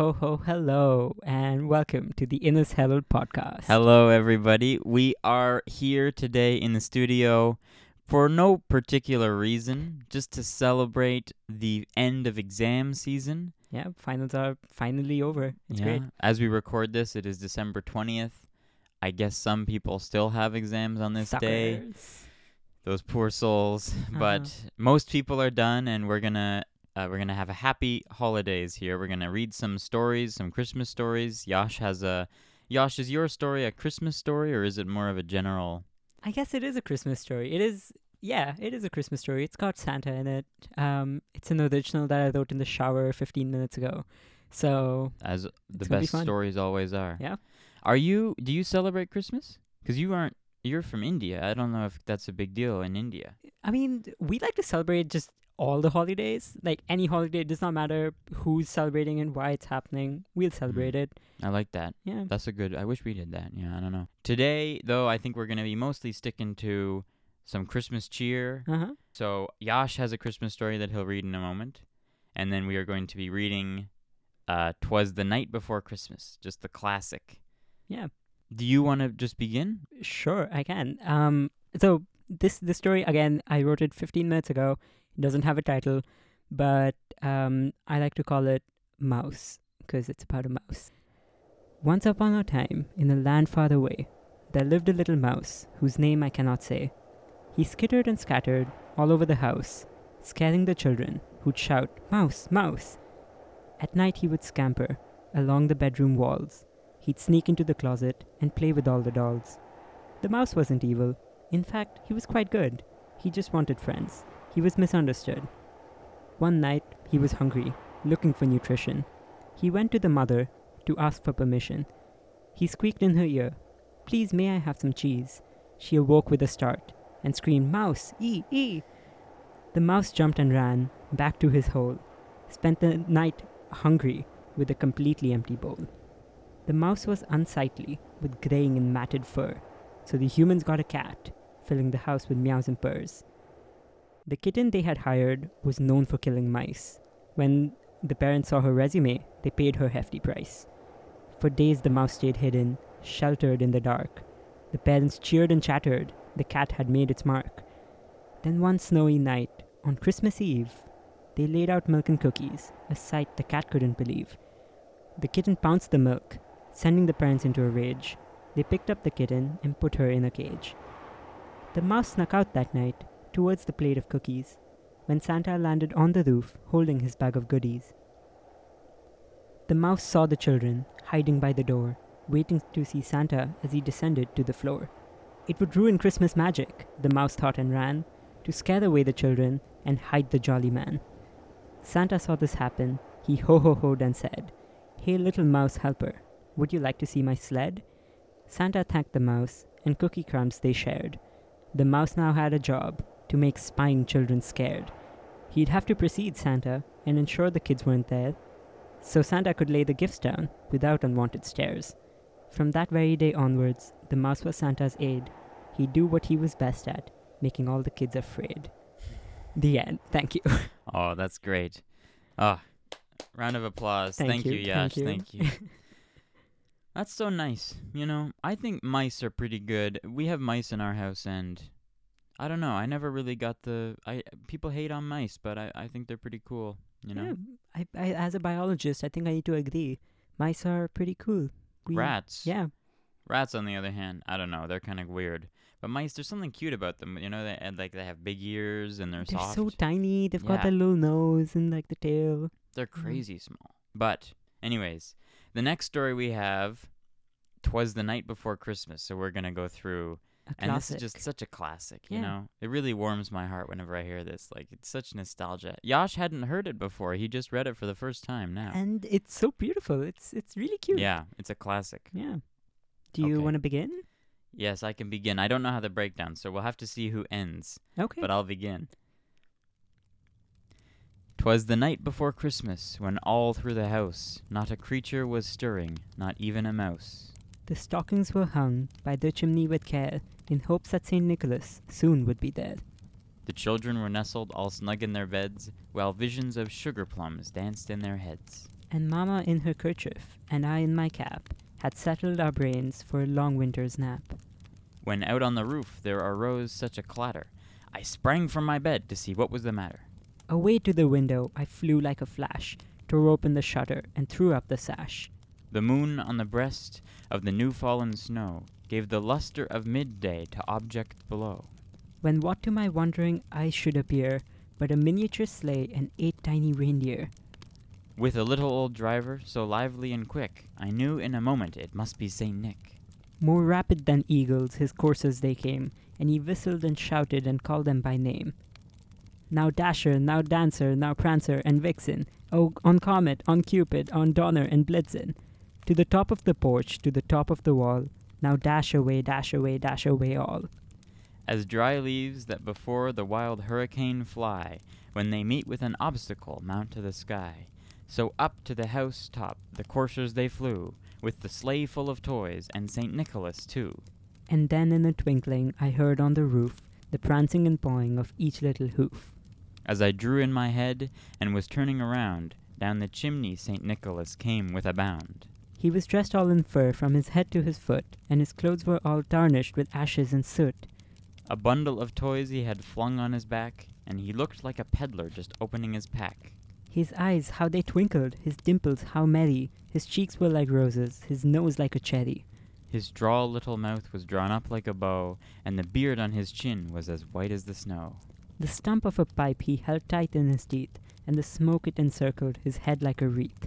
ho, ho, hello, and welcome to the Innis Herald podcast. Hello, everybody. We are here today in the studio for no particular reason, just to celebrate the end of exam season. Yeah, finals are finally over. It's yeah. great. As we record this, it is December 20th. I guess some people still have exams on this day. Those poor souls. Uh-huh. But most people are done, and we're gonna uh, we're gonna have a happy holidays here. We're gonna read some stories, some Christmas stories. Yash has a Yash. Is your story a Christmas story, or is it more of a general? I guess it is a Christmas story. It is, yeah, it is a Christmas story. It's got Santa in it. Um, it's an original that I wrote in the shower 15 minutes ago. So, as the gonna be best stories always are. Yeah. Are you? Do you celebrate Christmas? Because you aren't. You're from India. I don't know if that's a big deal in India. I mean, we like to celebrate just all the holidays. Like any holiday, it does not matter who's celebrating and why it's happening. We'll celebrate it. I like that. Yeah. That's a good. I wish we did that. Yeah, I don't know. Today, though, I think we're gonna be mostly sticking to some Christmas cheer. Uh huh. So Yash has a Christmas story that he'll read in a moment, and then we are going to be reading uh, "Twas the Night Before Christmas," just the classic. Yeah. Do you want to just begin? Sure, I can. Um, so this this story again, I wrote it 15 minutes ago. It doesn't have a title, but um, I like to call it Mouse because it's about a mouse. Once upon a time, in a land far away, there lived a little mouse whose name I cannot say. He skittered and scattered all over the house, scaring the children, who'd shout, "Mouse, mouse!" At night, he would scamper along the bedroom walls. He'd sneak into the closet and play with all the dolls. The mouse wasn't evil. In fact, he was quite good. He just wanted friends. He was misunderstood. One night, he was hungry, looking for nutrition. He went to the mother to ask for permission. He squeaked in her ear, Please, may I have some cheese? She awoke with a start and screamed, Mouse, ee, ee! The mouse jumped and ran back to his hole, spent the night hungry with a completely empty bowl. The mouse was unsightly, with graying and matted fur, so the humans got a cat, filling the house with meows and purrs. The kitten they had hired was known for killing mice. When the parents saw her resume, they paid her hefty price. For days the mouse stayed hidden, sheltered in the dark. The parents cheered and chattered, the cat had made its mark. Then one snowy night, on Christmas Eve, they laid out milk and cookies, a sight the cat couldn't believe. The kitten pounced the milk, sending the parents into a rage. They picked up the kitten and put her in a cage. The mouse snuck out that night towards the plate of cookies when Santa landed on the roof holding his bag of goodies. The mouse saw the children hiding by the door, waiting to see Santa as he descended to the floor. It would ruin Christmas magic, the mouse thought and ran, to scare away the children and hide the jolly man. Santa saw this happen. He ho ho hoed and said, Hey, little mouse helper, would you like to see my sled? Santa thanked the mouse, and cookie crumbs they shared. The mouse now had a job to make spying children scared. He'd have to precede Santa and ensure the kids weren't there, so Santa could lay the gifts down without unwanted stares. From that very day onwards, the mouse was Santa's aide. He'd do what he was best at, making all the kids afraid. The end. Thank you. Oh, that's great. Ah, round of applause. Thank you, you, Yash. thank you. That's so nice. You know, I think mice are pretty good. We have mice in our house, and I don't know. I never really got the. I people hate on mice, but I I think they're pretty cool. You know, Yeah, I, I, as a biologist, I think I need to agree. Mice are pretty cool. We- rats. Yeah. Rats, on the other hand, I don't know. They're kind of weird. But mice, there's something cute about them. You know, they and, like they have big ears and they're, They're soft. so tiny. They've got Yeah. that little nose and like the tail. They're Mhm. crazy small. But, anyways, the next story we have, "Twas the Night Before Christmas." So we're gonna go through, A and this is just such a classic. You Yeah. know, it really warms my heart whenever I hear this. Like, it's such nostalgia. Yash hadn't heard it before. He just read it for the first time now. and it's so beautiful. It's it's really cute. Yeah, it's a classic. Yeah. Do you Okay. want to begin? Yes, I can begin. I don't know how the breakdown, so we'll have to see who ends. Okay. but I'll begin. 'Twas the night before Christmas, when all through the house not a creature was stirring, not even a mouse. the stockings were hung by the chimney with care, in hopes that Saint Nicholas soon would be dead. The children were nestled all snug in their beds, while visions of sugar plums danced in their heads. and Mamma in her kerchief, and I in my cap, had settled our brains for a long winter's nap. When out on the roof there arose such a clatter, I sprang from my bed to see what was the matter. Away to the window I flew like a flash, tore open the shutter, and threw up the sash. The moon on the breast of the new fallen snow gave the luster of midday to objects below. When what to my wondering eyes should appear but a miniature sleigh and eight tiny reindeer. With a little old driver, so lively and quick, I knew in a moment it must be Saint Nick. More rapid than eagles his coursers they came, and he whistled and shouted and called them by name. Now Dasher, now Dancer, now Prancer and Vixen, oh, on Comet, on Cupid, on Donner and Blitzen. To the top of the porch, to the top of the wall, now dash away, dash away, dash away all. As dry leaves that before the wild hurricane fly, when they meet with an obstacle, mount to the sky. So up to the house top the coursers they flew, with the sleigh full of toys, and St. Nicholas too. And then in a twinkling I heard on the roof the prancing and pawing of each little hoof. As I drew in my head, and was turning around, down the chimney St. Nicholas came with a bound. He was dressed all in fur from his head to his foot, and his clothes were all tarnished with ashes and soot. A bundle of toys he had flung on his back, and he looked like a peddler just opening his pack. His eyes, how they twinkled, his dimples, how merry, his cheeks were like roses, his nose like a cherry. His droll little mouth was drawn up like a bow, and the beard on his chin was as white as the snow. The stump of a pipe he held tight in his teeth, and the smoke it encircled his head like a wreath.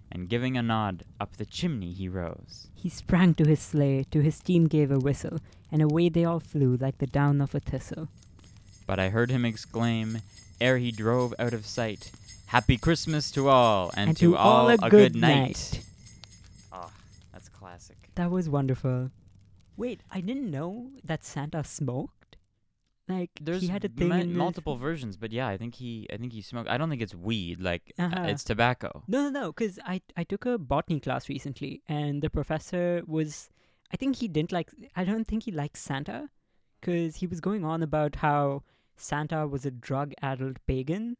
and giving a nod, up the chimney he rose. He sprang to his sleigh, to his team gave a whistle, and away they all flew like the down of a thistle. But I heard him exclaim, ere he drove out of sight, Happy Christmas to all, and, And to, to all a good night. night. Oh, that's classic. That was wonderful. Wait, I didn't know that Santa smoked. Like There's he had a thing ma- in multiple versions, but yeah, I think he, I think he smoked. I don't think it's weed, like uh, Uh-huh. it's tobacco. No, no, no. Because I I took a botany class recently, and the professor was. I think he didn't like. I don't think he liked Santa, because he was going on about how Santa was a drug-addled pagan,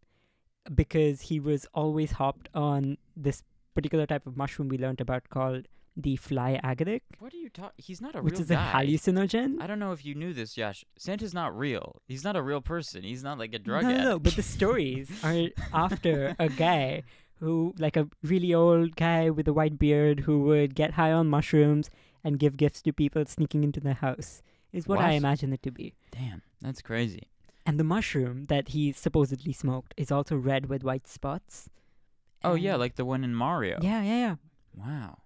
because he was always hopped on this particular type of mushroom we learned about called the fly agaric, What are you talking? He's not a which real is guy. a hallucinogen. I don't know if you knew this, Yash. Santa's not real. He's not a real person. He's not like a drug no, addict. no, but the stories are after a guy who, like a really old guy with a white beard, who would get high on mushrooms and give gifts to people sneaking into the house, is what, I imagine it to be. Damn, that's crazy. And the mushroom that he supposedly smoked is also red with white spots. Oh yeah, like the one in Mario. yeah, yeah, yeah. Wow,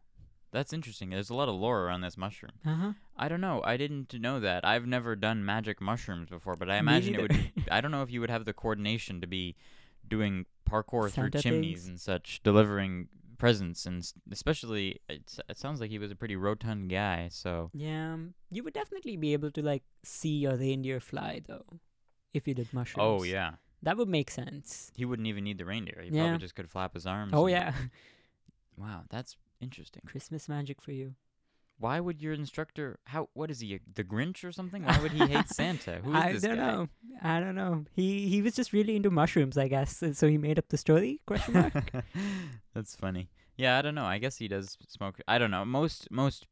that's interesting. There's a lot of lore around this mushroom. Uh huh. I don't know. I didn't know that. I've never done magic mushrooms before, but I imagine it would. I don't know if you would have the coordination to be doing parkour through chimneys things? and such, delivering presents, and especially it, it sounds like he was a pretty rotund guy. So Yeah, um, you would definitely be able to like see a reindeer fly though, if you did mushrooms. oh yeah, that would make sense. he wouldn't even need the reindeer. He Yeah. probably just could flap his arms. Oh and- yeah, Wow, that's interesting. Christmas magic for you. Why would your instructor? How? What is he? The Grinch or something? Why would he hate Santa? Who is I this don't guy? know. I don't know. He he was just really into mushrooms, I guess. and So he made up the story? Question mark. That's funny. Yeah, I don't know. I guess he does smoke. I don't know. Most most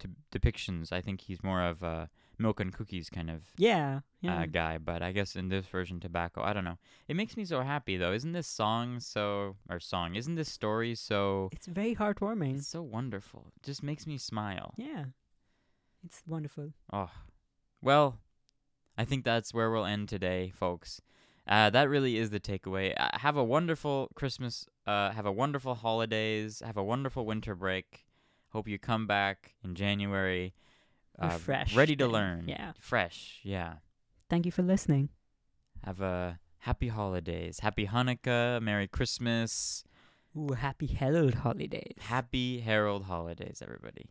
t- depictions, I think he's more of a milk and cookies kind of yeah. Yeah. uh, guy. But I guess in this version, tobacco. I don't know. It makes me so happy though. Isn't this song so or song? Isn't this story so? it's very heartwarming. It's so wonderful. It just makes me smile. Yeah. It's wonderful. Oh, well, I think that's where we'll end today, folks. Uh, that really is the takeaway. Uh, have a wonderful Christmas. Uh, have a wonderful holidays. Have a wonderful winter break. Hope you come back in January. Uh, Refreshed ready to learn. yeah. Fresh. Yeah. Thank you for listening. Have a happy holidays. Happy Hanukkah. Merry Christmas. Ooh, happy Herald holidays. Happy Herald holidays, everybody.